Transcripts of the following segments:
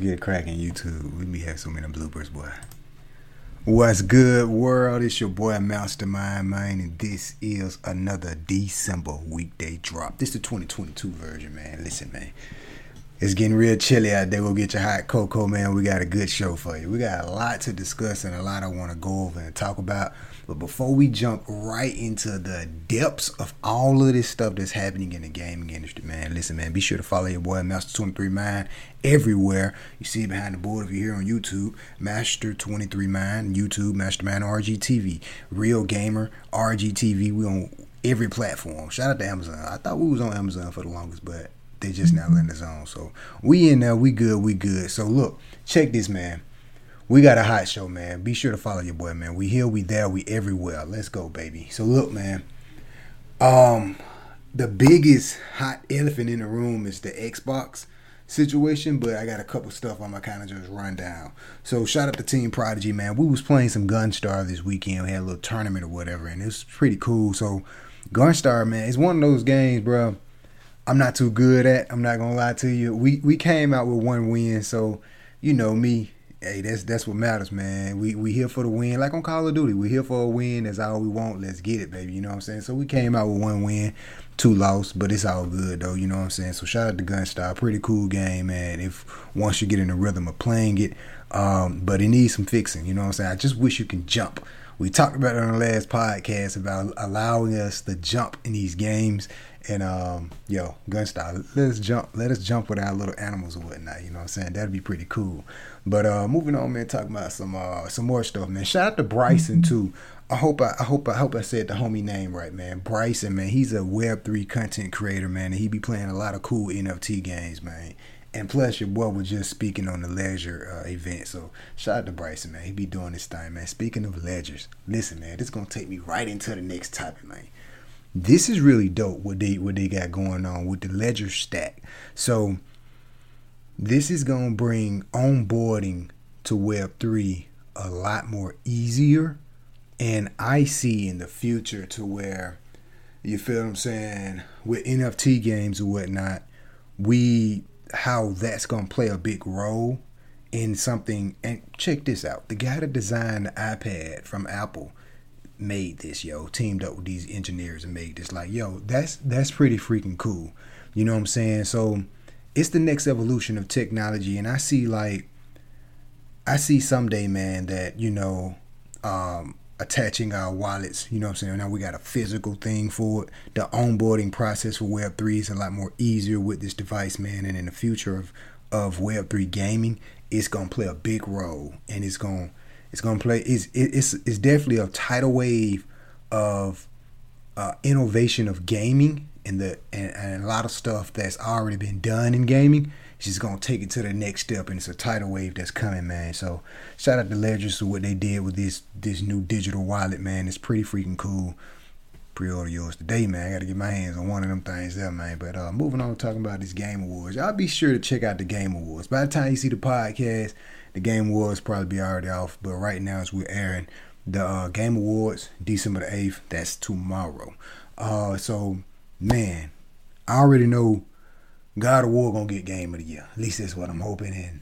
get cracking YouTube. We be having so many bloopers, boy. What's good, world? It's your boy Mastermind Man, and this is another December weekday drop. This is the 2022 version, man. Listen, man. It's getting real chilly out there. Go get your hot cocoa, man. We got a good show for you. We got a lot to discuss and a lot I want to go over and talk about. But before we jump right into the depths of all of this stuff that's happening in the gaming industry, man, listen, man, be sure to follow your boy Master23 Mind everywhere. You see it behind the board if you're here on YouTube, Master23 Mind, YouTube, Mastermind RGTV, Real Gamer, RGTV. We on every platform. Shout out to Amazon. I thought we was on Amazon for the longest, but they just now letting us on. So we in there, we good, we good. So look, check this, man. We got a hot show, man. Be sure to follow your boy, man. We here, we there, we everywhere. Let's go, baby. So look, man. Um, the biggest hot elephant in the room is the Xbox situation, but I got a couple stuff I'm gonna kind of just run down. So shout out to Team Prodigy, man. We was playing some Gunstar this weekend. We had a little tournament or whatever, and it was pretty cool. So Gunstar, man, it's one of those games, bro. I'm not too good at. I'm not gonna lie to you. We we came out with one win, so you know me hey, that's that's what matters, man. We we here for the win, like on Call of Duty. We here for a win. That's all we want. Let's get it, baby. You know what I'm saying? So we came out with one win, two loss, but it's all good though. You know what I'm saying? So shout out to Gunstar, pretty cool game, man. If once you get in the rhythm of playing it, um, but it needs some fixing. You know what I'm saying? I just wish you can jump. We talked about it on the last podcast about allowing us to jump in these games and um, yo, Gunstar, let us jump, let us jump with our little animals or whatnot. You know what I'm saying? That'd be pretty cool. But uh, moving on, man, talking about some uh, some more stuff, man. Shout out to Bryson too. I hope I, I hope I hope I said the homie name right, man. Bryson, man, he's a Web three content creator, man, and he be playing a lot of cool NFT games, man. And plus, your boy was just speaking on the Ledger uh, event. So, shout out to Bryson, man. He be doing this thing, man. Speaking of ledgers, listen, man, this to take me right into the next topic, man this is really dope what they what they got going on with the Ledger Stax. So this is gonna bring onboarding to Web three a lot more easier, and I see in the future to where you feel what I'm saying with NFT games or whatnot, we how that's gonna play a big role in something. And check this out: the guy that designed the iPad from Apple made this, yo, teamed up with these engineers and made this. Like, yo, that's that's pretty freaking cool. You know what I'm saying? So it's the next evolution of technology, and I see like I see someday, man, that you know, um, attaching our wallets. You know what I'm saying? Now we got a physical thing for it. The onboarding process for Web three is a lot more easier with this device, man. And in the future of of Web three gaming, it's gonna play a big role, and it's gonna it's gonna play. It's it's it's definitely a tidal wave of uh, innovation of gaming and the and, and, a lot of stuff that's already been done in gaming. Just gonna take it to the next step, and it's a tidal wave that's coming, man. So shout out to Ledgers for what they did with this this new digital wallet, man. It's pretty freaking cool. Pre-order yours today, man. I gotta get my hands on one of them things there, man. But uh, moving on, talking about these Game Awards, y'all be sure to check out the Game Awards. By the time you see the podcast, the Game Awards probably be already off, but right now as we're airing the uh, Game Awards, December the eighth, that's tomorrow. Uh, so man, I already know God of War gonna get Game of the Year. At least that's what I'm hoping, and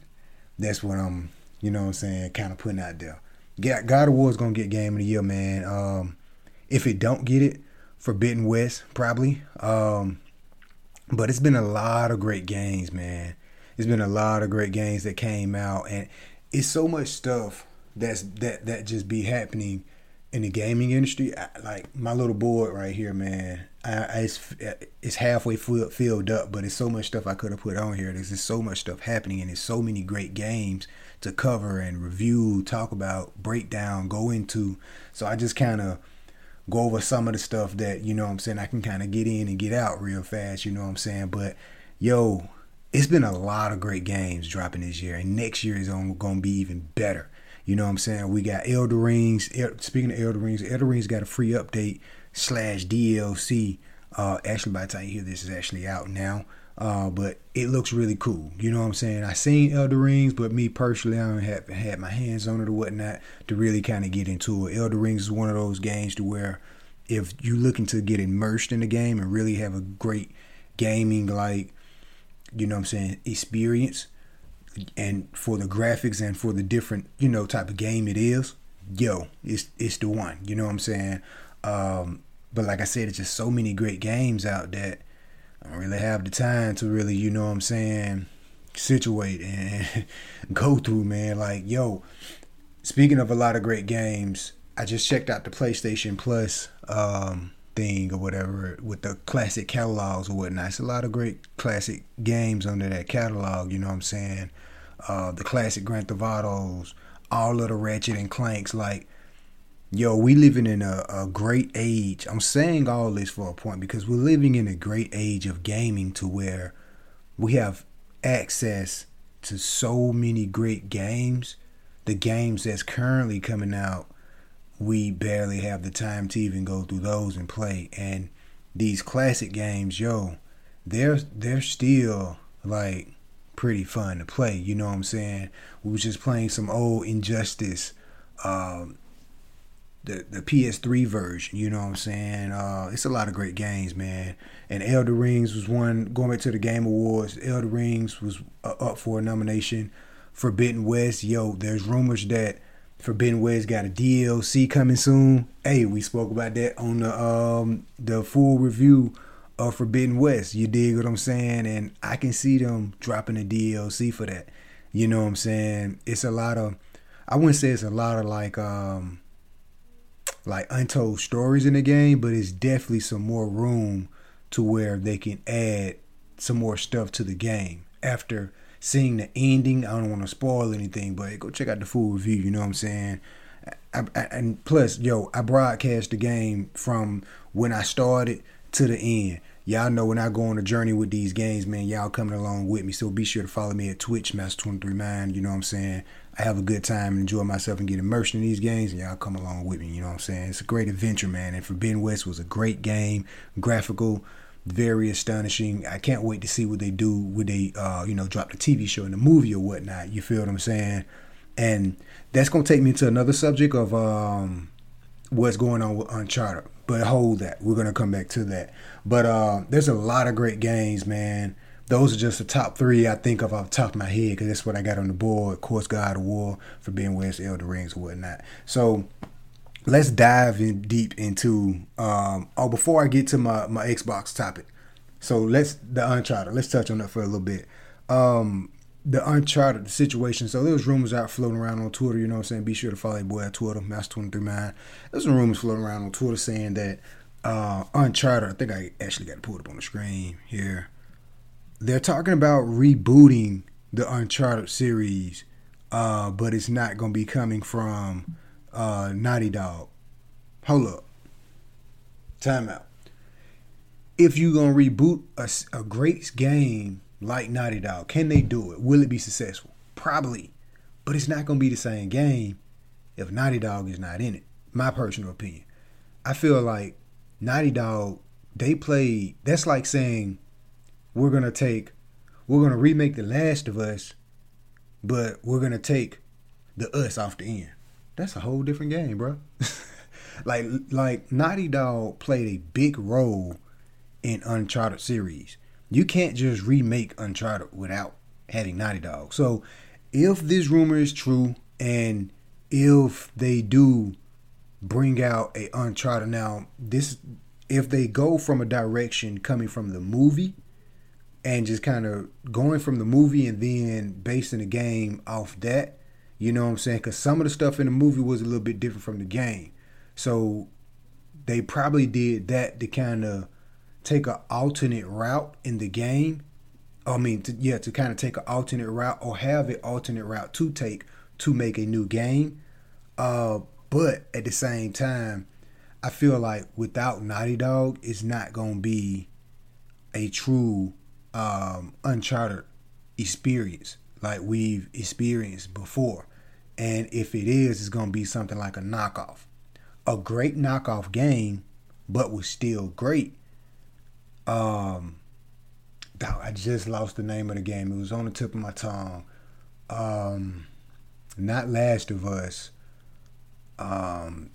that's what I'm, you know, what I'm saying, kind of putting out there. God of War is gonna get Game of the Year, man. Um, if it don't get it, Forbidden West probably. Um, but it's been a lot of great games, man. It's been a lot of great games that came out, and it's so much stuff that's that that just be happening in the gaming industry. I, like my little board right here, man. I, I, it's it's halfway filled up, but it's so much stuff I could have put on here. There's just so much stuff happening, and there's so many great games to cover and review, talk about, break down, go into. So I just kind of go over some of the stuff that you know what I'm saying I can kind of get in and get out real fast. You know what I'm saying? But yo, it's been a lot of great games dropping this year, and next year is going to be even better. You know what I'm saying? We got Elder Rings. Speaking of Elder Rings, Elder Rings got a free update slash DLC. Uh, actually, by the time you hear this, is actually out now. Uh, but it looks really cool. You know what I'm saying? I seen Elder Rings, but me personally, I don't have had my hands on it or whatnot to really kind of get into it. Elder Rings is one of those games to where if you're looking to get immersed in the game and really have a great gaming like you know what I'm saying, experience, and for the graphics and for the different you know type of game it is, yo, it's it's the one. You know what I'm saying? Um, but like I said, it's just so many great games out that I don't really have the time to really, you know what I'm saying, situate and go through, man. Like, yo, speaking of a lot of great games, I just checked out the PlayStation Plus um, thing or whatever with the classic catalogs or whatnot. It's a lot of great classic games under that catalog, you know what I'm saying? Uh, the classic Grand Theft Autos, all of the Ratchet and Clanks, like yo, we living in a, a great age. I'm saying all this for a point because we're living in a great age of gaming to where we have access to so many great games. The games that's currently coming out, we barely have the time to even go through those and play. And these classic games, yo, they're they're still like pretty fun to play. You know what I'm saying? We was just playing some old Injustice. Um, the the PS3 version. You know what I'm saying? Uh, it's a lot of great games, man. And Elder Rings was one going back to the Game Awards. Elder Rings was uh, up for a nomination. Forbidden West, yo, there's rumors that Forbidden West got a DLC coming soon. Hey, we spoke about that on the um the full review of Forbidden West. You dig what I'm saying? And I can see them dropping a DLC for that. You know what I'm saying? It's a lot of I wouldn't say it's a lot of like um like untold stories in the game, but it's definitely some more room to where they can add some more stuff to the game. After seeing the ending, I don't want to spoil anything, but go check out the full review. You know what I'm saying? I, I, and plus, yo, I broadcast the game from when I started to the end. Y'all know when I go on a journey with these games, man, y'all coming along with me. So be sure to follow me at Twitch, Master23Mind. You know what I'm saying? I have a good time and enjoy myself and get immersed in these games, and y'all come along with me. You know what I'm saying? It's a great adventure, man. And Forbidden West was a great game, graphical, very astonishing. I can't wait to see what they do when they, uh, you know, drop the TV show and the movie or whatnot. You feel what I'm saying? And that's gonna take me to another subject of um, what's going on with Uncharted. But hold that. We're gonna come back to that. But uh, there's a lot of great games, man. Those are just the top three I think of off the top of my head because that's what I got on the board. Of course, God of War, Forbidden West, Elder Rings, or whatnot. So let's dive in deep into. Um, oh, before I get to my my Xbox topic, so let's the Uncharted. Let's touch on that for a little bit. Um, the Uncharted situation. So there was rumors out floating around on Twitter. You know what I'm saying? Be sure to follow your boy at Twitter, Master23Mind. There's some rumors floating around on Twitter saying that uh, Uncharted. I think I actually got to pull it up on the screen here. They're talking about rebooting the Uncharted series, uh, but it's not going to be coming from uh, Naughty Dog. Hold up. Time out. If you're going to reboot a, a great game like Naughty Dog, can they do it? Will it be successful? Probably. But it's not going to be the same game if Naughty Dog is not in it. My personal opinion. I feel like Naughty Dog, they played, that's like saying we're going to take, we're going to remake The Last of Us, but we're going to take the us off the end. That's a whole different game, bro. like, like Naughty Dog played a big role in Uncharted series. You can't just remake Uncharted without having Naughty Dog. So, if this rumor is true and if they do bring out a Uncharted. Now, this if they go from a direction coming from the movie and just kind of going from the movie and then basing the game off that, you know what I'm saying? Because some of the stuff in the movie was a little bit different from the game. So they probably did that to kind of take an alternate route in the game. I mean, to, yeah, to kind of take an alternate route or have an alternate route to take to make a new game. Uh, but at the same time, I feel like without Naughty Dog, it's not gonna be a true um, Uncharted experience like we've experienced before. And if it is, it's gonna be something like a knockoff, a great knockoff game, but was still great. Um, I just lost the name of the game. It was on the tip of my tongue. Um, not Last of Us um,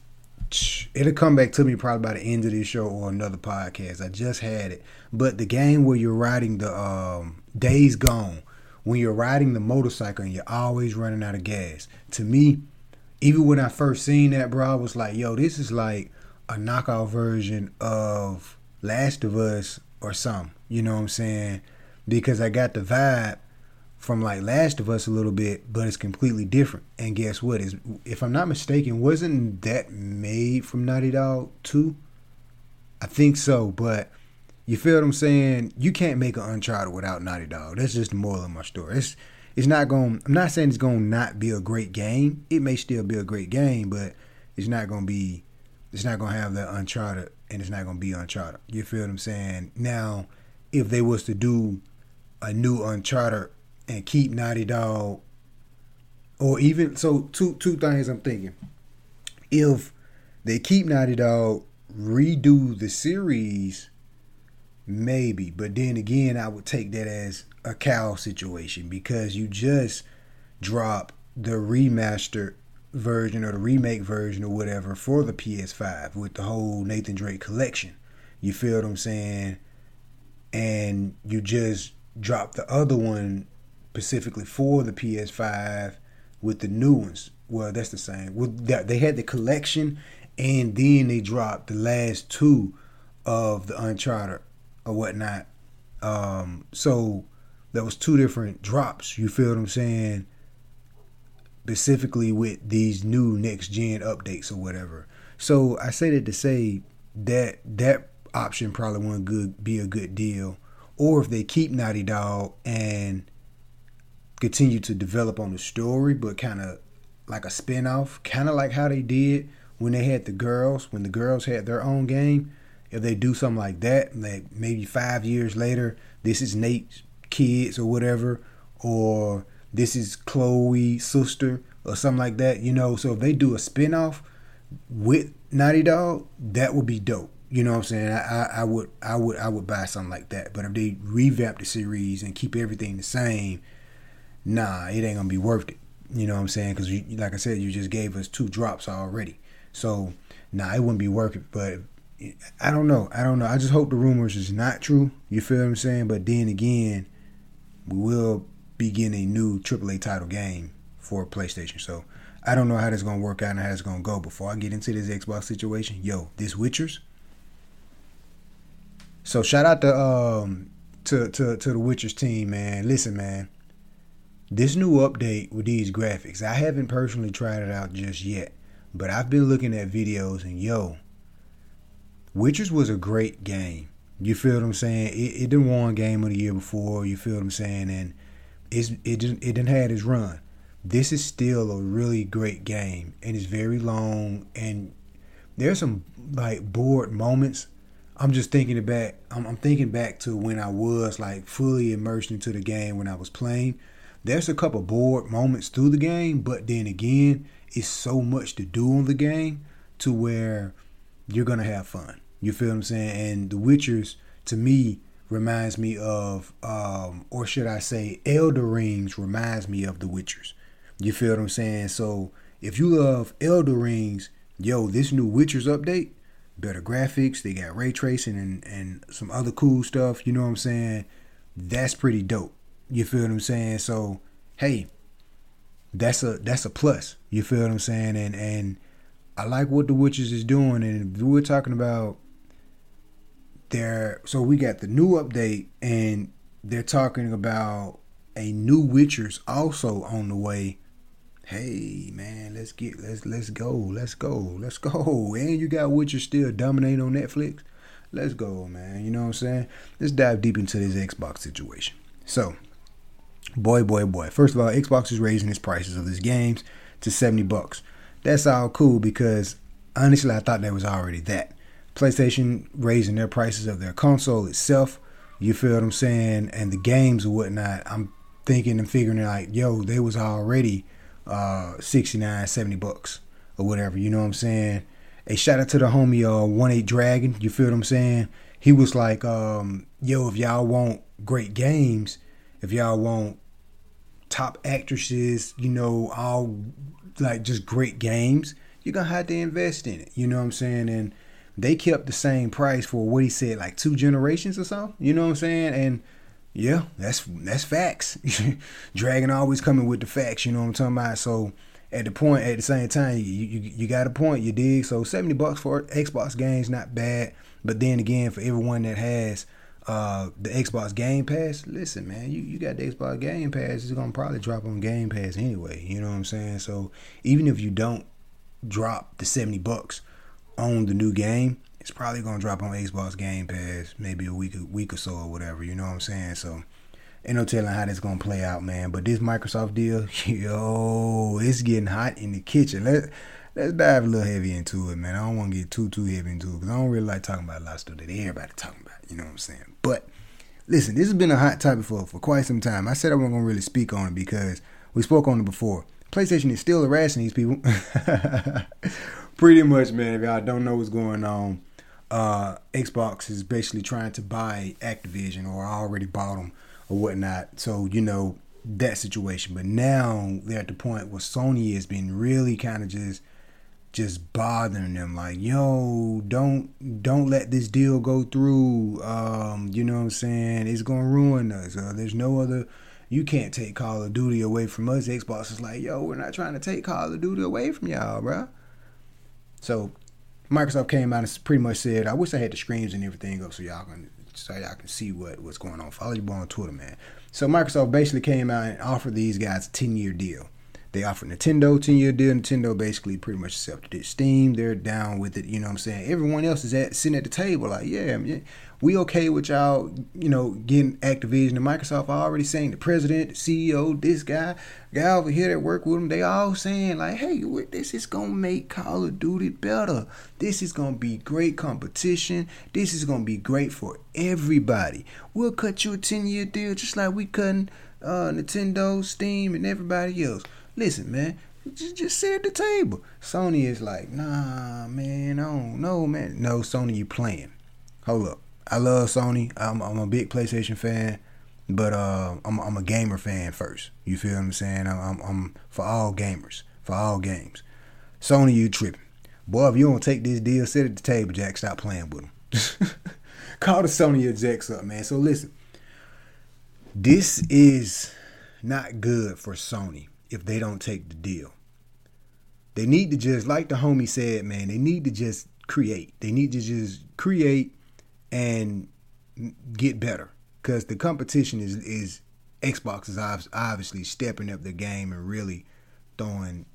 it'll come back to me probably by the end of this show or another podcast. I just had it, but the game where you're riding the um, Days Gone, when you're riding the motorcycle and you're always running out of gas. To me, even when I first seen that, bro, I was like, yo, this is like a knockout version of Last of Us or something. You know what I'm saying? Because I got the vibe from like Last of Us a little bit, but it's completely different. And guess what? Is if I'm not mistaken, wasn't that made from Naughty Dog too? I think so, but you feel what I'm saying? You can't make an Uncharted without Naughty Dog. That's just the moral of my story. It's it's not going. I'm not saying it's going to not be a great game. It may still be a great game, but it's not going to be. It's not going to have that Uncharted, and it's not to be Uncharted. You feel what I'm saying? Now, if they was to do a new Uncharted and keep Naughty Dog, or even so, two two things I'm thinking. If they keep Naughty Dog, redo the series Maybe, but then again, I would take that as a cow situation because you just drop the remastered version or the remake version or whatever for the PS5 with the whole Nathan Drake collection. You feel what I'm saying? And you just drop the other one specifically for the PS5 with the new ones. Well, that's the same. With that, they had the collection, and then they dropped the last two of the Uncharted or whatnot. Um, so there was two different drops. You feel what I'm saying? Specifically with these new next gen updates or whatever. So I say that to say that that option probably wouldn't good be a good deal. Or if they keep Naughty Dog and continue to develop on the story, but kind of like a spinoff, kind of like how they did when they had the girls, when the girls had their own game if they do something like that, like maybe five years later, this is Nate's kids or whatever, or this is Chloe's sister or something like that, you know. So if they do a spinoff with Naughty Dog, that would be dope. You know what I'm saying? I, I, I would I would I would buy something like that. But if they revamp the series and keep everything the same, nah, it ain't gonna be worth it. You know what I'm saying? Because like I said, you just gave us two drops already. So nah, it wouldn't be worth it. But I don't know. I don't know. I just hope the rumors is not true. You feel what I'm saying? But then again, we will begin a new AAA title game for PlayStation. So I don't know how that's gonna work out and how it's gonna go. Before I get into this Xbox situation, yo, this Witchers. So shout out to um to to to the Witchers team, man. Listen, man. This new update with these graphics, I haven't personally tried it out just yet, but I've been looking at videos and yo, Witchers was a great game. You feel what I'm saying? It, it didn't won game of the year before. You feel what I'm saying? And it's it didn't it didn't had its run. This is still a really great game, and it's very long. And there's some like bored moments. I'm just thinking back. I'm, I'm thinking back to when I was like fully immersed into the game when I was playing. There's a couple bored moments through the game, but then again, it's so much to do on the game to where you're gonna have fun. You feel what I'm saying? And The Witchers, to me, reminds me of, um, or should I say, Elder Rings reminds me of The Witchers. You feel what I'm saying? So if you love Elder Rings, yo, this new Witchers update, better graphics, they got ray tracing and, and some other cool stuff. You know what I'm saying? That's pretty dope. You feel what I'm saying? So hey, that's a that's a plus. You feel what I'm saying? And and I like what the Witchers is doing. And we're talking about they're so we got the new update and they're talking about a new Witchers also on the way. Hey man, let's get let's let's go, let's go, let's go. And you got Witcher still dominating on Netflix. Let's go, man. You know what I'm saying? Let's dive deep into this Xbox situation. So, boy, boy, boy. First of all, Xbox is raising its prices of these games to 70 bucks. That's all cool because honestly, I thought that was already that. PlayStation raising their prices of their console itself. You feel what I'm saying? And the games or whatnot. I'm thinking and figuring like, yo, they was already uh 69, 70 bucks or whatever. You know what I'm saying? A shout out to the homie uh One Eight Dragon. You feel what I'm saying? He was like, um, yo, if y'all want great games, if y'all want top actresses, you know, all like just great games, you're gonna have to invest in it. You know what I'm saying? And they kept the same price for what he said, like two generations or so. You know what I'm saying? And Yeah, that's that's facts. Dragon always coming with the facts, you know what I'm talking about? So at the point at the same time, you, you you got a point, you dig? So 70 bucks for Xbox games not bad. But then again, for everyone that has uh, the Xbox Game Pass, listen, man, you, you got the Xbox Game Pass, it's gonna probably drop on Game Pass anyway. You know what I'm saying? So even if you don't drop the 70 bucks on the new game, it's probably gonna drop on Xbox Game Pass maybe a week a week or so or whatever. You know what I'm saying? So ain't no telling how this gonna play out, man. But this Microsoft deal, yo, it's getting hot in the kitchen. Let let's dive a little heavy into it, man. I don't want to get too too heavy into it because I don't really like talking about a lot of stuff that everybody talking about. You know what I'm saying? But listen, this has been a hot topic for for quite some time. I said I wasn't gonna really speak on it because we spoke on it before. PlayStation is still harassing these people. Pretty much, man. If y'all don't know what's going on, uh, Xbox is basically trying to buy Activision or already bought them or whatnot. So you know that situation. But now they're at the point where Sony has been really kind of just just bothering them like yo don't don't let this deal go through um you know what i'm saying it's gonna ruin us uh, there's no other you can't take call of duty away from us xbox is like yo we're not trying to take call of duty away from y'all bro so microsoft came out and pretty much said i wish i had the screens and everything up so y'all can so y'all can see what what's going on. Follow boy on twitter man. So microsoft basically came out and offered these guys a 10 year deal they offer Nintendo 10 year deal. Nintendo basically pretty much accepted it. Steam, they're down with it. You know what I'm saying? Everyone else is at sitting at the table like, yeah, we okay with y'all, you know, getting Activision and Microsoft already saying the president, the CEO, this guy, guy over here that work with them, they all saying like, hey, this is gonna make Call of Duty better. This is gonna be great competition. This is gonna be great for everybody. We'll cut you a 10 year deal just like we cutting uh, Nintendo, Steam, and everybody else. Listen, man, just, just sit at the table. Sony is like, nah, man, I don't know, man. No, Sony, you playing. Hold up. I love Sony. I'm, I'm a big PlayStation fan, but uh, I'm, I'm a gamer fan first. You feel what I'm saying? I'm, I'm, I'm for all gamers, for all games. Sony, you tripping. Boy, if you don't take this deal, sit at the table, Jack. Stop playing with them. Call the Sony execs up, man. So listen, this is not good for Sony if they don't take the deal. They need to just, like the homie said, man, they need to just create. They need to just create and get better. Because the competition is, is Xbox is obviously stepping up the game and really throwing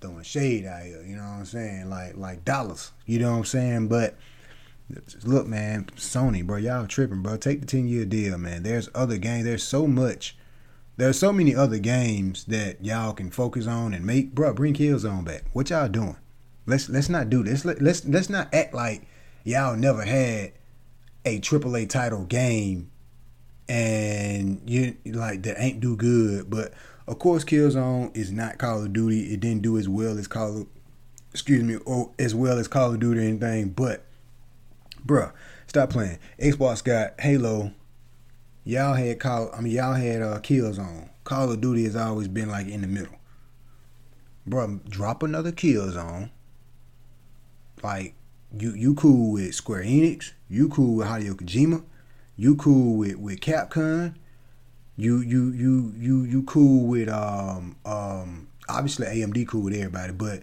throwing shade out here. You know what I'm saying? Like like dollars. You know what I'm saying? But look, man, Sony, bro, y'all tripping, bro. Take the 10 year deal, man. There's other games. There's so much there's so many other games that y'all can focus on and make. Bro, bring Killzone back. What y'all doing? Let's let's not do this. Let, let's let's not act like y'all never had a AAA title game and you like that ain't do good. But of course, Killzone is not Call of Duty. It didn't do as well as Call excuse me, or as well as Call of Duty or anything. But bruh, stop playing. Xbox got Halo y'all had call I mean y'all had uh Killzone. Call of Duty has always been like in the middle. Bro, drop another Killzone. Like you you cool with Square Enix, you cool with Hideo Kojima, you cool with, with Capcom, you you you you you cool with um um obviously AMD cool with everybody, but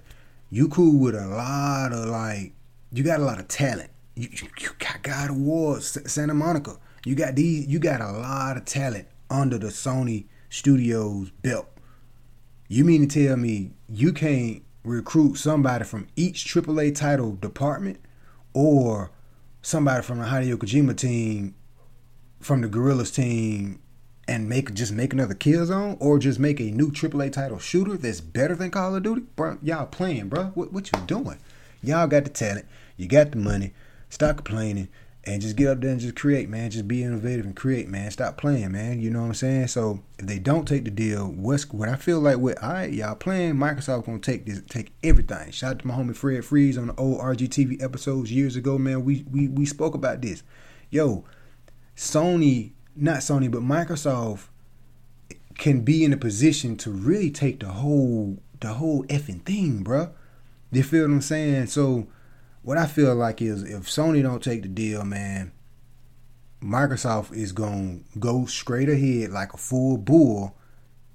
you cool with a lot of like you got a lot of talent. You, you, you got God War, Santa Monica. You got these. You got a lot of talent under the Sony Studios belt. You mean to tell me you can't recruit somebody from each AAA title department, or somebody from the Hideo Kojima team, from the Guerrillas team, and make just make another Killzone, or just make a new AAA title shooter that's better than Call of Duty, bro? Y'all playing, bro? What what you doing? Y'all got the talent, you got the money. Stop complaining and just get up there and just create, man. Just be innovative and create, man. Stop playing, man. You know what I'm saying? So if they don't take the deal, what's what I feel like with right, y'all playing, Microsoft gonna take this take everything. Shout out to my homie Fred Freeze on the old RGTV episodes years ago, man. We we we spoke about this. Yo, Sony, not Sony, but Microsoft can be in a position to really take the whole the whole effing thing, bro. You feel what I'm saying? So what I feel like is if Sony don't take the deal, man, Microsoft is to go straight ahead like a full bull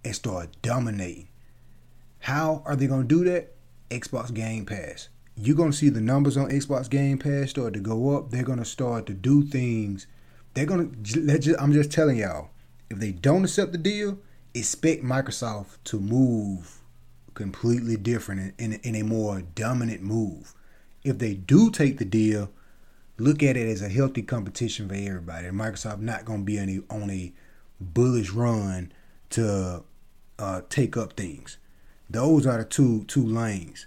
and start dominating. How are they to do that? Xbox Game Pass. You're to see the numbers on Xbox Game Pass start to go up. They're to start to do things. They're to, I'm just telling y'all, if they don't accept the deal, expect Microsoft to move completely different in, in a more dominant move. If they do take the deal, look at it as a healthy competition for everybody. And Microsoft not going to be on a, on a bullish run to uh, take up things. Those are the two two lanes.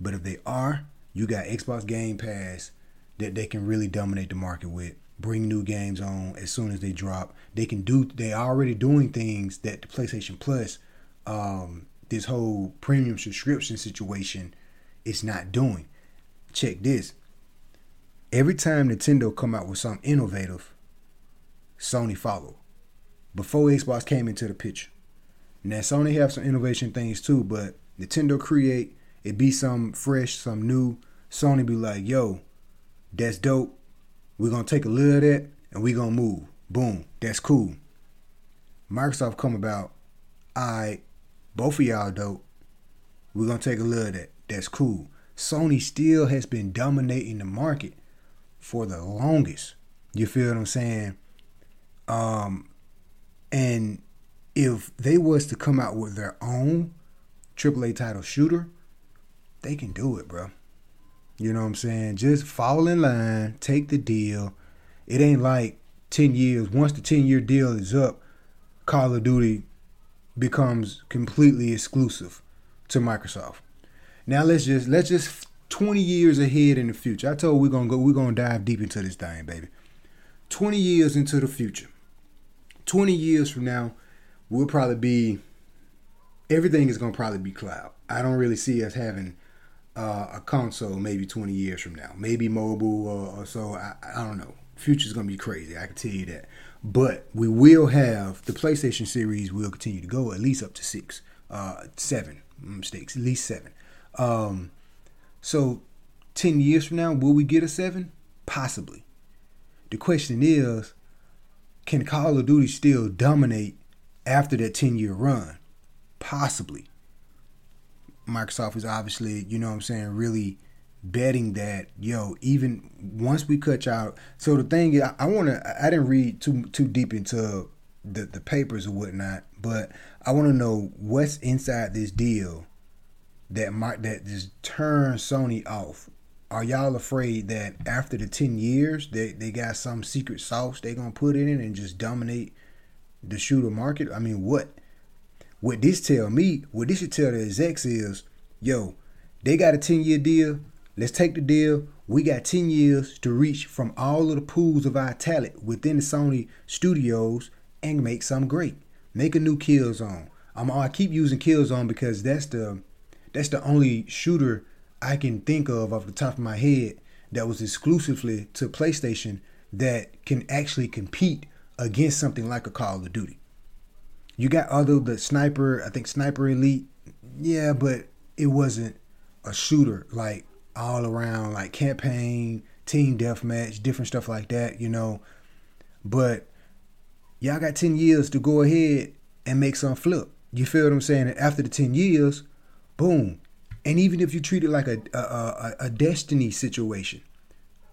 But if they are, you got Xbox Game Pass that they can really dominate the market with. Bring new games on as soon as they drop. They can do. They are already doing things that the PlayStation Plus, um, this whole premium subscription situation, is not doing. Check this every time Nintendo come out with something innovative, Sony follow. Before Xbox came into the picture. Now Sony have some innovation things too, but Nintendo create it be some fresh, some new. Sony be like, yo, that's dope. We're gonna take a little of that and we gonna move. Boom, that's cool. Microsoft come about, I, both of y'all dope. We're gonna take a little of that. That's cool. Sony still has been dominating the market for the longest. You feel what I'm saying? Um, and if they was to come out with their own AAA title shooter, they can do it, bro. You know what I'm saying? Just fall in line, take the deal. It ain't like 10 years. Once the 10 year deal is up, Call of Duty becomes completely exclusive to Microsoft. Now let's just let's just 20 years ahead in the future. I told we're gonna go, we're gonna dive deep into this thing, baby. 20 years into the future. 20 years from now, we'll probably be everything is gonna probably be cloud. I don't really see us having uh, a console maybe 20 years from now. Maybe mobile or, or so. I, I don't know. Future's gonna be crazy. I can tell you that. But we will have the PlayStation series will continue to go at least up to six, uh, seven mistakes, at least seven. Um, so, 10 years from now, will we get a 7? Possibly. The question is can Call of Duty still dominate after that 10 year run? Possibly. Microsoft is obviously, you know what I'm saying, really betting that, yo, even once we cut out. So the thing is, I, I want to, I didn't read too too deep into the, the papers or whatnot, but I want to know what's inside this deal that might that just turn Sony off? Are y'all afraid that after the ten years they, they got some secret sauce they gonna put in it and just dominate the shooter market? I mean what what this tell me, what this should tell the execs is, yo, they got a 10 year deal. Let's take the deal. We got 10 years to reach from all of the pools of our talent within the Sony studios and make something great. Make a new Killzone. I'm, I keep using Killzone because that's the that's the only shooter I can think of off the top of my head that was exclusively to PlayStation that can actually compete against something like a Call of Duty. You got other the sniper, I think Sniper Elite, yeah, but it wasn't a shooter like all around like campaign, team deathmatch, different stuff like that, you know. But y'all got 10 years to go ahead and make some flip. You feel what I'm saying? After the 10 years, Boom. And even if you treat it like a a, a, a Destiny situation,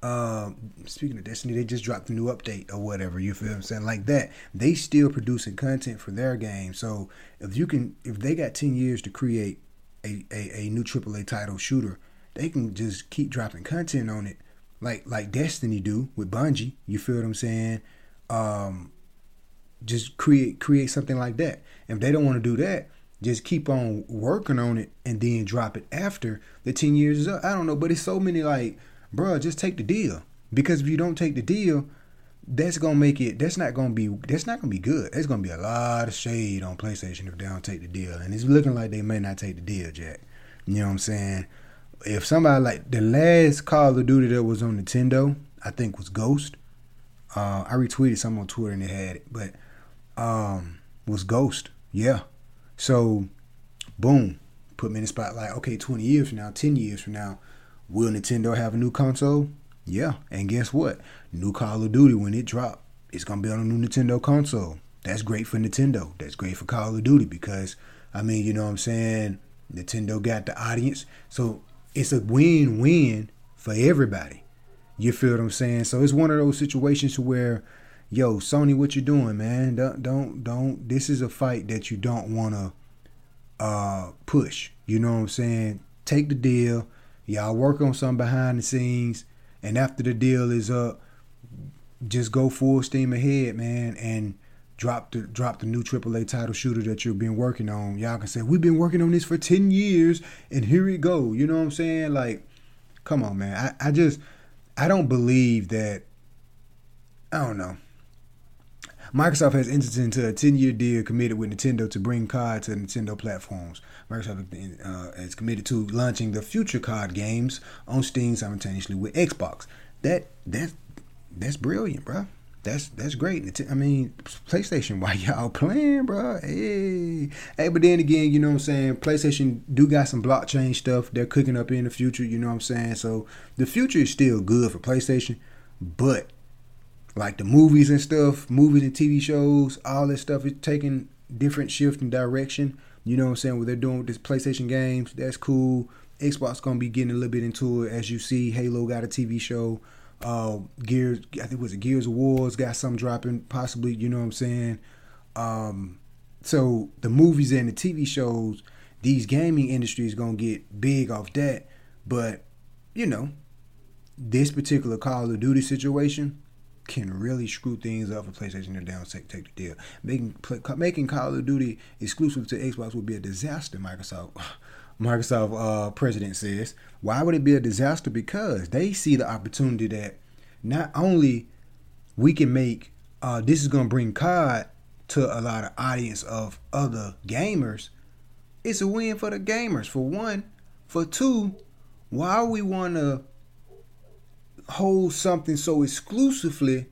uh, speaking of Destiny, they just dropped a new update or whatever. You feel what I'm saying? Like that, they still producing content for their game. So if you can, if they got ten years to create a, a, a new AAA title shooter, they can just keep dropping content on it, like like Destiny do with Bungie. You feel what I'm saying? Um, just create create something like that. If they don't want to do that, just keep on working on it and then drop it after the 10 years is up. I don't know, but it's so many like, bro, just take the deal. Because if you don't take the deal, that's gonna make it that's not gonna be that's not gonna be good. There's gonna be a lot of shade on PlayStation if they don't take the deal. And it's looking like they may not take the deal, Jack. You know what I'm saying? If somebody like the last Call of Duty that was on Nintendo, I think was Ghost. Uh, I retweeted some on Twitter and they had it, but um, was Ghost. Yeah, so, boom, put me in the spotlight. Okay, 20 years from now, 10 years from now, will Nintendo have a new console? Yeah. And guess what? New Call of Duty, when it dropped, it's gonna be on a new Nintendo console. That's great for Nintendo. That's great for Call of Duty because I mean, you know what I'm saying? Nintendo got the audience. So it's a win-win for everybody. You feel what I'm saying? So it's one of those situations where, yo, Sony, what you doing, man? Don't don't don't. This is a fight that you don't want to uh, push. You know what I'm saying? Take the deal. Y'all work on something behind the scenes, and after the deal is up, just go full steam ahead, man, and drop the drop the new AAA title shooter that you've been working on. Y'all can say we've been working on this for ten years, and here we go. You know what I'm saying? Like, come on, man. I, I just I don't believe that. I don't know. Microsoft has entered into a 10 year deal committed with Nintendo to bring COD to Nintendo platforms. Microsoft uh, is committed to launching the future COD games on Steam simultaneously with Xbox. That that's that's brilliant, bro. That's that's great. I mean, PlayStation, why y'all playing, bro? Hey, hey, but then again, you know what I'm saying? PlayStation do got some blockchain stuff they're cooking up in the future. You know what I'm saying? So the future is still good for PlayStation, but like the movies and stuff, movies and TV shows, all this stuff is taking different shift and direction. You know what I'm saying? What they're doing with this PlayStation games, that's cool. Xbox gonna be getting a little bit into it. As you see, Halo got a TV show. Uh, Gears, I think it was it Gears of Wars got some dropping, possibly. You know what I'm saying? Um, so the movies and the TV shows, these gaming industries gonna get big off that. But you know, this particular Call of Duty situation, can really screw things up for PlayStation and down take, take the deal. Making making Call of Duty exclusive to Xbox would be a disaster. Microsoft Microsoft uh, president says. Why would it be a disaster? Because they see the opportunity that not only we can make uh, this is going to bring COD to a lot of audience of other gamers. It's a win for the gamers for one. For two, why we want to hold something so exclusively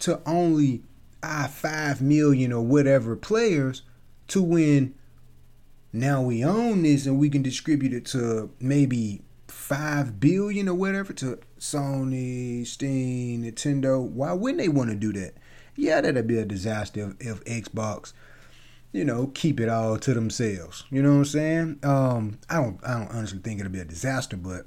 to only I five million or whatever players to when now we own this and we can distribute it to maybe five billion or whatever to Sony, Steam, Nintendo. Why wouldn't they want to do that? Yeah, that'd be a disaster if, if Xbox, you know, keep it all to themselves. You know what I'm saying? Um, I don't I don't honestly think it'll be a disaster, but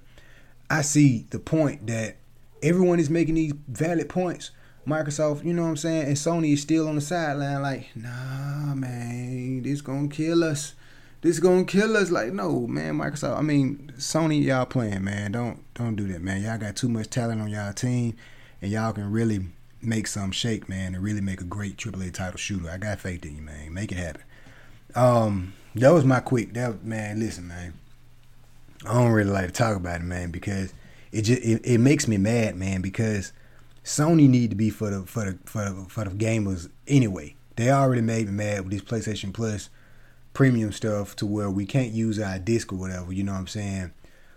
I see the point that everyone is making these valid points. Microsoft, you know what I'm saying, and Sony is still on the sideline, like, nah, man, this gonna kill us. This gonna kill us. Like, no, man, Microsoft. I mean, Sony, y'all playing, man. Don't don't do that, man. Y'all got too much talent on y'all team, and y'all can really make some shake, man, and really make a great AAA title shooter. I got faith in you, man. Make it happen. Um, that was my quick. That man, listen, man. I don't really like to talk about it, man, because it just it, it makes me mad, man, because Sony need to be for the for the for the, for the gamers anyway. They already made me mad with this PlayStation Plus premium stuff to where we can't use our disc or whatever. You know what I'm saying?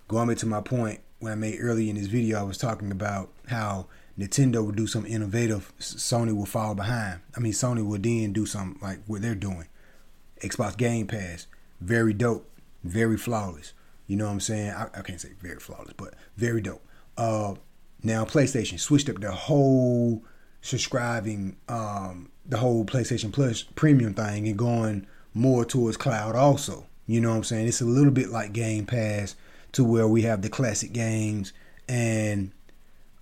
Going back to my point when I made earlier in this video, I was talking about how Nintendo would do some innovative, Sony will fall behind. I mean, Sony will then do something like what they're doing. Xbox Game Pass, very dope, very flawless. You know what I'm saying? I, I can't say very flawless, but very dope. Uh, now PlayStation switched up the whole subscribing, um, the whole PlayStation Plus premium thing and going more towards cloud also. You know what I'm saying? It's a little bit like Game Pass to where we have the classic games and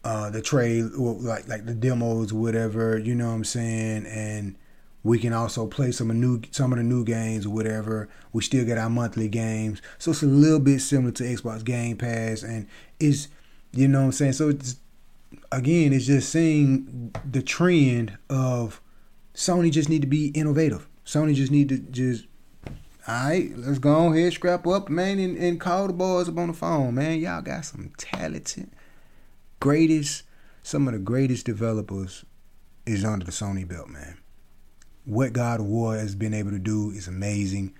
uh, the trade, like like the demos whatever. You know what I'm saying? And we can also play some of new some of the new games or whatever. We still get our monthly games, so it's a little bit similar to Xbox Game Pass, and it's you know what I'm saying. So it's again, it's just seeing the trend of Sony just need to be innovative. Sony just need to just all right, let's go ahead, scrap up, man, and, and call the boys up on the phone, man. Y'all got some talented, greatest, some of the greatest developers is under the Sony belt, man what God of War has been able to do is amazing.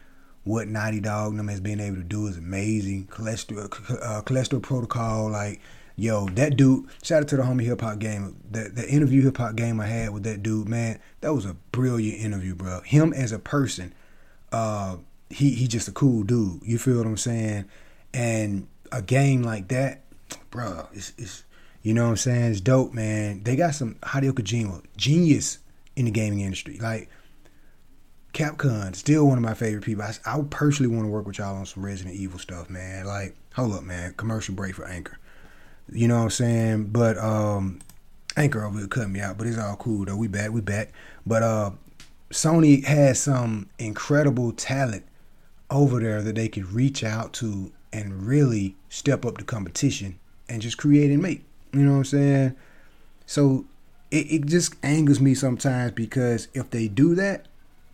What Naughty Dog them has been able to do is amazing. Cholesterol, uh, Callisto Protocol, like yo, that dude. Shout out to the homie Hip Hop Game. The the interview Hip Hop Game I had with that dude, man, that was a brilliant interview, bro. Him as a person, uh, he he just a cool dude. You feel what I'm saying? And a game like that, bro, it's it's You know what I'm saying? It's dope, man. They got some Hideo Kojima, genius in the gaming industry. Like Capcom, still one of my favorite people. I, I personally want to work with y'all on some Resident Evil stuff, man. Like, hold up, man. Commercial break for Anchor. You know what I'm saying? But um Anchor over here cut me out, but it's all cool though. We back, we back. But uh Sony has some incredible talent over there that they could reach out to and really step up the competition and just create and make. You know what I'm saying? So it, it just angers me sometimes because if they do that,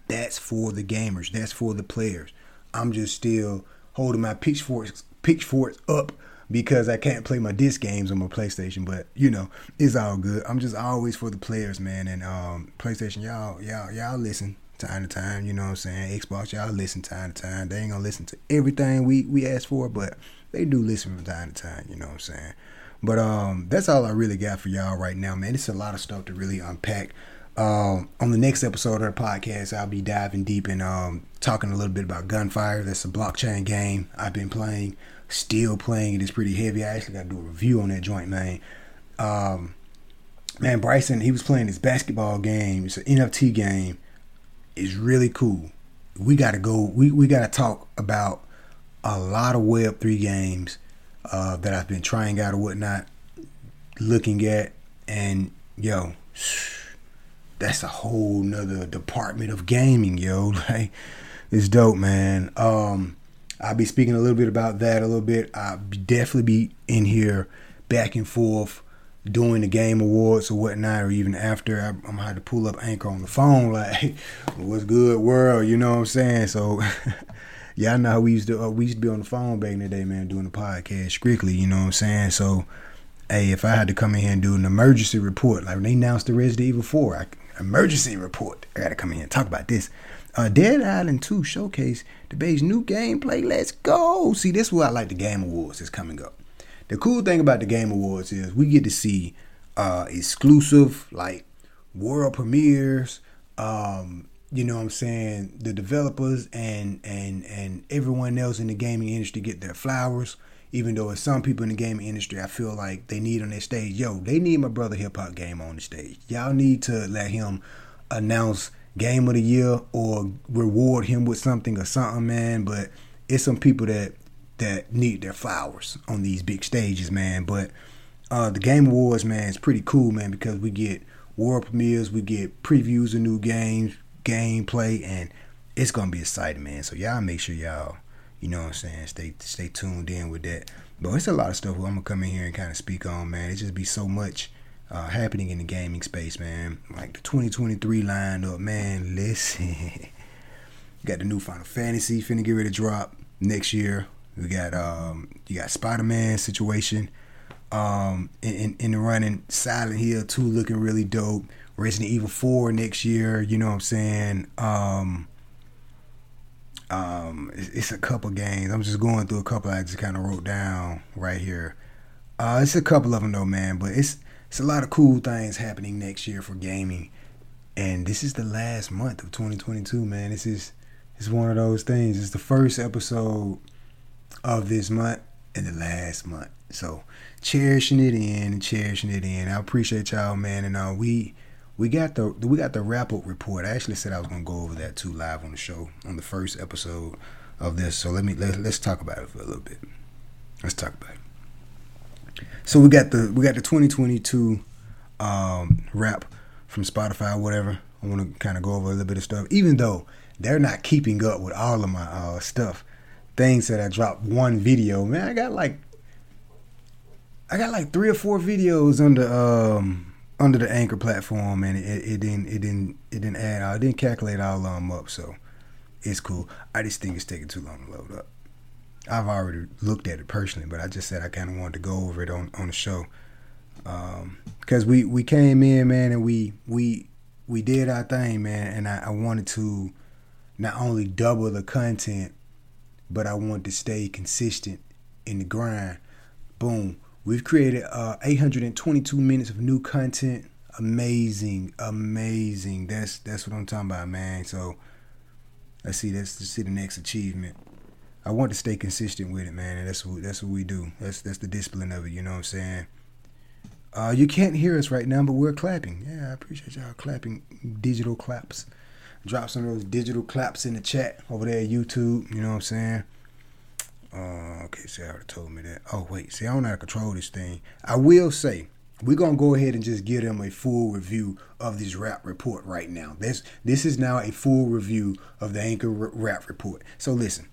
that's for the gamers, that's for the players. I'm just still holding my pitchforks pitchforks up because I can't play my disc games on my PlayStation. But you know, it's all good. I'm just always for the players, man. And um, PlayStation, y'all, y'all, y'all listen time to time. You know what I'm saying? Xbox, y'all listen time to time. They ain't gonna listen to everything we we ask for, but they do listen from time to time. You know what I'm saying? But um, that's all I really got for y'all right now, man. It's a lot of stuff to really unpack. Um, on the next episode of the podcast, I'll be diving deep and um, talking a little bit about Gunstar. That's a blockchain game I've been playing, still playing. It is pretty heavy. I actually got to do a review on that joint, man. Um, man, Bryson, he was playing this basketball game. It's an NFT game. It's really cool. We got to go. We we got to talk about a lot of Web three games uh, that I've been trying out or whatnot, looking at, and yo, that's a whole nother department of gaming, yo. Like, it's dope, man. Um, I'll be speaking a little bit about that a little bit. I'll definitely be in here back and forth doing the game awards or whatnot, or even after. I, am gonna have to pull up Anchor on the phone, like, what's good, world? You know what I'm saying? So. y'all know how we used to uh, we used to be on the phone back in the day, man, doing the podcast strictly. You know what I'm saying? So, hey, if I had to come in here and do an emergency report, like when they announced the Resident Evil 4, I, emergency report, I got to come in and talk about this. Uh, Dead Island 2 showcase the base new gameplay. Let's go. See, this is what I like the Game Awards is coming up. The cool thing about the Game Awards is we get to see uh, exclusive, like world premieres, um, you know what I'm saying, the developers and and and everyone else in the gaming industry get their flowers. Even though it's some people in the gaming industry, I feel like they need on their stage, yo, they need my brother Hip Hop Gamer on the stage. Y'all need to let him announce Game of the Year or reward him with something or something, man. But it's some people that that need their flowers on these big stages, man. But uh, the Game Awards, man, is pretty cool, man, because we get world premieres, we get previews of new games, gameplay, and it's gonna be exciting, man. So y'all make sure y'all, you know what I'm saying, stay stay tuned in with that. But it's a lot of stuff I'm gonna come in here and kind of speak on, man. It just be so much uh, happening in the gaming space, man. Like the 2023 lineup, man. Listen, got the new Final Fantasy finna get ready to drop next year. We got um, you got Spider Man situation. Um, in, in the running, Silent Hill 2 looking really dope. Resident Evil 4 next year, you know what I'm saying? Um, um, it's, a couple games. I'm just going through a couple I just kind of wrote down right here. Uh, it's a couple of them though, man, but it's it's a lot of cool things happening next year for gaming. And this is the last month of 2022, man. This is it's one of those things. It's the first episode of this month and the last month. So cherishing it in cherishing it in. I appreciate y'all, man. And uh, we we got the we got the wrap up report. I actually said I was gonna go over that too live on the show on the first episode of this. So let me let, let's talk about it for a little bit. Let's talk about it. So we got the we got the 2022 um, wrap from Spotify, or whatever. I want to kind of go over a little bit of stuff, even though they're not keeping up with all of my uh, stuff. Things that I dropped one video, man. I got like I got like three or four videos under um under the anchor platform, and it, it, didn't it didn't it didn't add all, it didn't calculate all of them up, so it's cool. I just think it's taking too long to load up. I've already looked at it personally, but I just said I kind of wanted to go over it on on the show because um, we we came in, man, and we we we did our thing, man, and I, I wanted to not only double the content, but I wanted to stay consistent in the grind. Boom We've created uh, 822 minutes of new content. Amazing, amazing. That's that's what I'm talking about, man. So let's see. Let's, see the next achievement. I want to stay consistent with it, man, and that's what that's what we do. That's that's the discipline of it. You know what I'm saying? Uh, you can't hear us right now, but we're clapping. Yeah, I appreciate y'all clapping digital claps. Drop some of those digital claps in the chat over there YouTube. You know what I'm saying? Uh, okay, see, I already told me that. Oh, wait, see, I don't know how to control this thing. I will say, we're gonna go ahead and just give them a full review of this wrap report right now. This this is now a full review of the Anchor wrap report. So listen,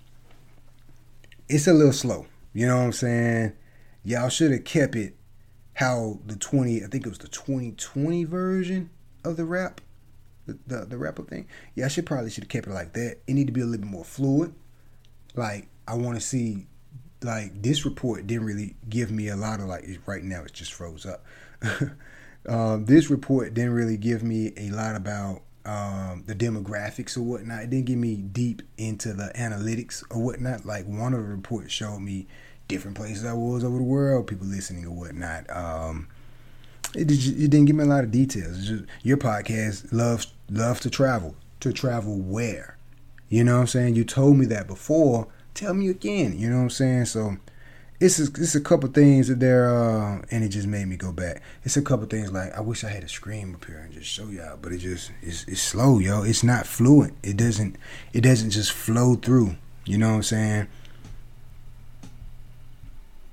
it's a little slow. You know what I'm saying? Y'all should have kept it how the 20, I think it was the 2020 version of the wrap, the the, the thing. Yeah, I should probably should have kept it like that. It need to be a little bit more fluid. Like I want to see like this report didn't really give me a lot of like right now it just froze up. Um, this report didn't really give me a lot about um, the demographics or whatnot. It didn't give me deep into the analytics or whatnot. Like one of the reports showed me different places i was over the world people listening or whatnot. Um, it, it didn't give me a lot of details. Just, your podcast loves love to travel. To travel where? You know what i'm saying? You told me that before tell me again. You know what I'm saying? So it's a, it's a couple things that there, uh, and it just made me go back. It's a couple things like I wish I had a screen up here and just show y'all, but it just it's, it's slow, yo. It's not fluent. It doesn't it doesn't just flow through. You know what I'm saying?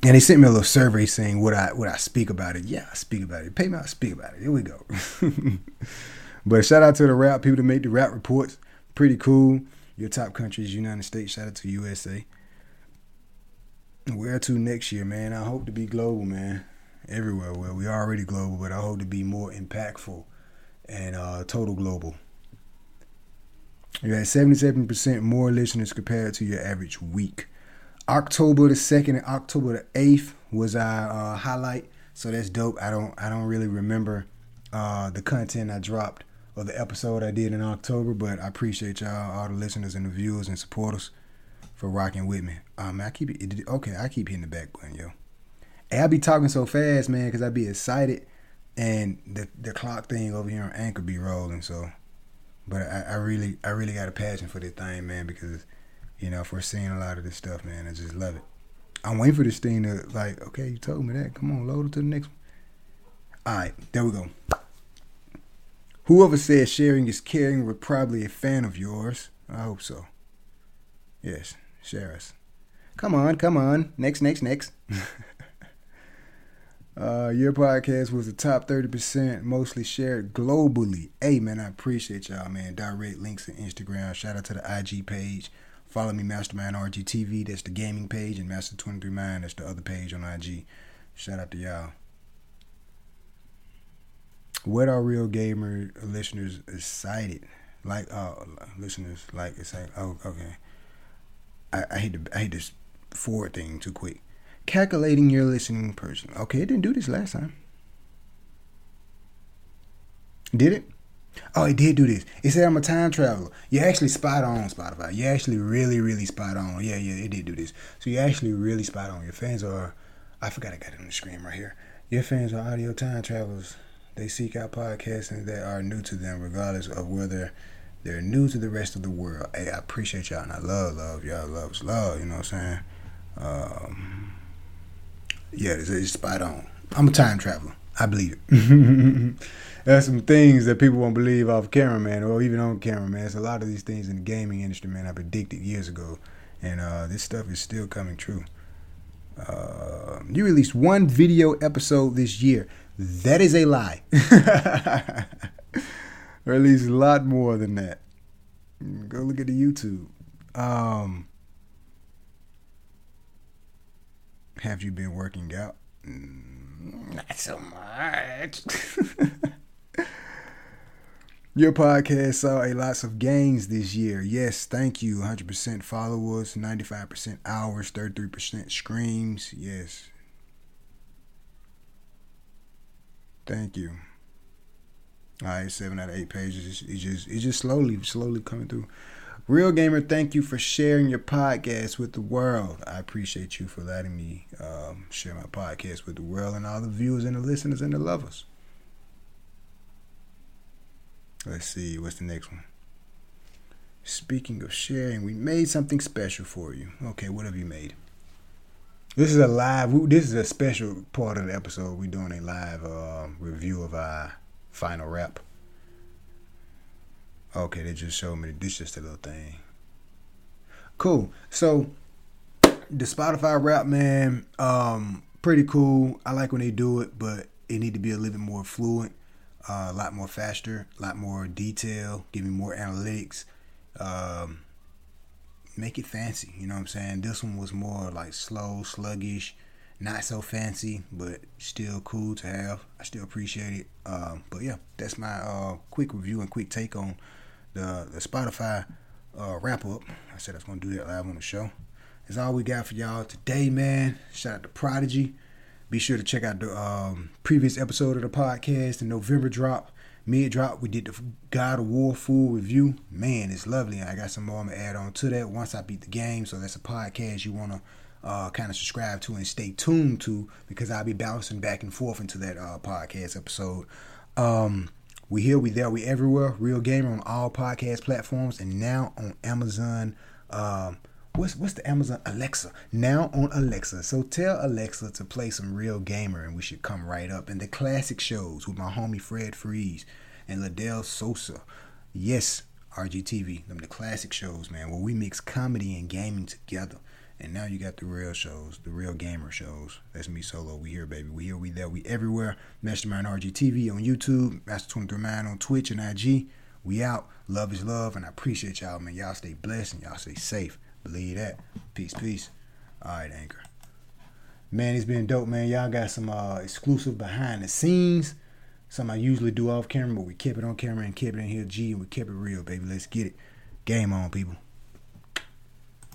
And they sent me a little survey saying what I what I speak about it. Yeah, I speak about it. Pay me, I speak about it. Here we go. but shout out to the wrap people that make the wrap reports. Pretty cool. Your top countries, United States. Shout out to USA. Where to next year, man? I hope to be global, man. Everywhere. Well, we are already global, but I hope to be more impactful and uh, total global. You had 77% more listeners compared to your average week. October the 2nd and October the 8th was our uh, highlight. So that's dope. I don't I don't really remember uh, the content I dropped of the episode I did in October, but I appreciate y'all, all the listeners and the viewers and supporters for rocking with me. Um, I keep it, okay. I keep hitting the back button, yo. Hey, I be talking so fast, man, because I be excited, and the the clock thing over here on Anchor be rolling. So, but I, I really, I really got a passion for this thing, man, because you know, we're seeing a lot of this stuff, man, I just love it. I'm waiting for this thing to like, okay, you told me that. Come on, load it to the next one. All right, there we go. Whoever says sharing is caring was probably a fan of yours. I hope so. Yes, share us. Come on, come on. Next, next, next. uh, your podcast was the top 30% mostly shared globally. Hey, man, I appreciate y'all, man. Direct links to Instagram. Shout out to the IG page. Follow me, Mastermind RGTV. That's the gaming page. And Master23Mind. That's the other page on IG. Shout out to y'all what are real gamer listeners excited? Like uh listeners like like oh okay. I, I hate to I hate this forward thing too quick. Calculating your listening person. Okay, it didn't do this last time. Did it? Oh, it did do this. It said I'm a time traveler. You're actually spot on, Spotify. You're actually really, really spot on. Yeah, yeah, it did do this. So you're actually really spot on. Your fans are, I forgot I got it on the screen right here. Your fans are audio time travelers. They seek out podcasting that are new to them, regardless of whether they're new to the rest of the world. Hey, I appreciate y'all and I love love. Y'all loves love, you know what I'm saying? Um, yeah, it's, it's spot on. I'm a time traveler. I believe it. There's some things that people won't believe off camera, man, or even on camera, man. There's a lot of these things in the gaming industry, man. I predicted years ago, and uh, this stuff is still coming true. Uh, you released one video episode this year. That is a lie. or at least a lot more than that. Go look at the YouTube. Um, have you been working out? Mm, not so much. Your podcast saw a lots of gains this year. Yes, thank you. 100% followers, 95% hours, 33% streams. Yes, Thank you. All right, seven out of eight pages. It's just it's just slowly, slowly coming through. Real gamer, thank you for sharing your podcast with the world. I appreciate you for letting me um, share my podcast with the world and all the viewers and the listeners and the lovers. Let's see, what's the next one? Speaking of sharing, we made something special for you. Okay, what have you made? This is a live. This is a special part of the episode. We're doing a live uh, review of our final wrap. Okay, they just showed me. This just a little thing. Cool. So the Spotify wrap, man, um, pretty cool. I like when they do it, but it need to be a little bit more fluent, uh, a lot more faster, a lot more detail, give me more analytics. Um, make it fancy. You know what I'm saying? This one was more like slow, sluggish, not so fancy, but still cool to have. I still appreciate it. Um, but yeah, that's my uh, quick review and quick take on the the Spotify uh, wrap up. I said I was gonna do that live on the show. That's all we got for y'all today, man. Shout out to Prodigy. Be sure to check out the um, previous episode of the podcast, the November drop mid drop, we did the God of War full review. Man, it's lovely. I got some more I'm gonna add on to that once I beat the game. So that's a podcast you wanna uh, kind of subscribe to and stay tuned to because I'll be bouncing back and forth into that uh, podcast episode. Um, we here, we there, we everywhere. Real Gamer on all podcast platforms and now on Amazon. Um, what's what's the Amazon Alexa now on Alexa. So tell Alexa to play some Real Gamer, and we should come right up. And the classic shows with my homie Fred Freeze and Ladell Sosa. Yes, RGTV, them the classic shows, man, where we mix comedy and gaming together. And now you got the real shows, the real gamer shows. That's me solo. We here, baby. We here, we there, we everywhere. Mastermind RGTV on YouTube, Master 23 Mind on Twitch and IG. We out. Love is love, and I appreciate y'all, man. Y'all stay blessed and y'all stay safe. Believe that. Peace, peace. All right, Anchor. Man, it's been dope, man. Y'all got some uh, exclusive behind the scenes. Something I usually do off camera, but we kept it on camera and kept it in here G and we kept it real, baby. Let's get it. Game on, people.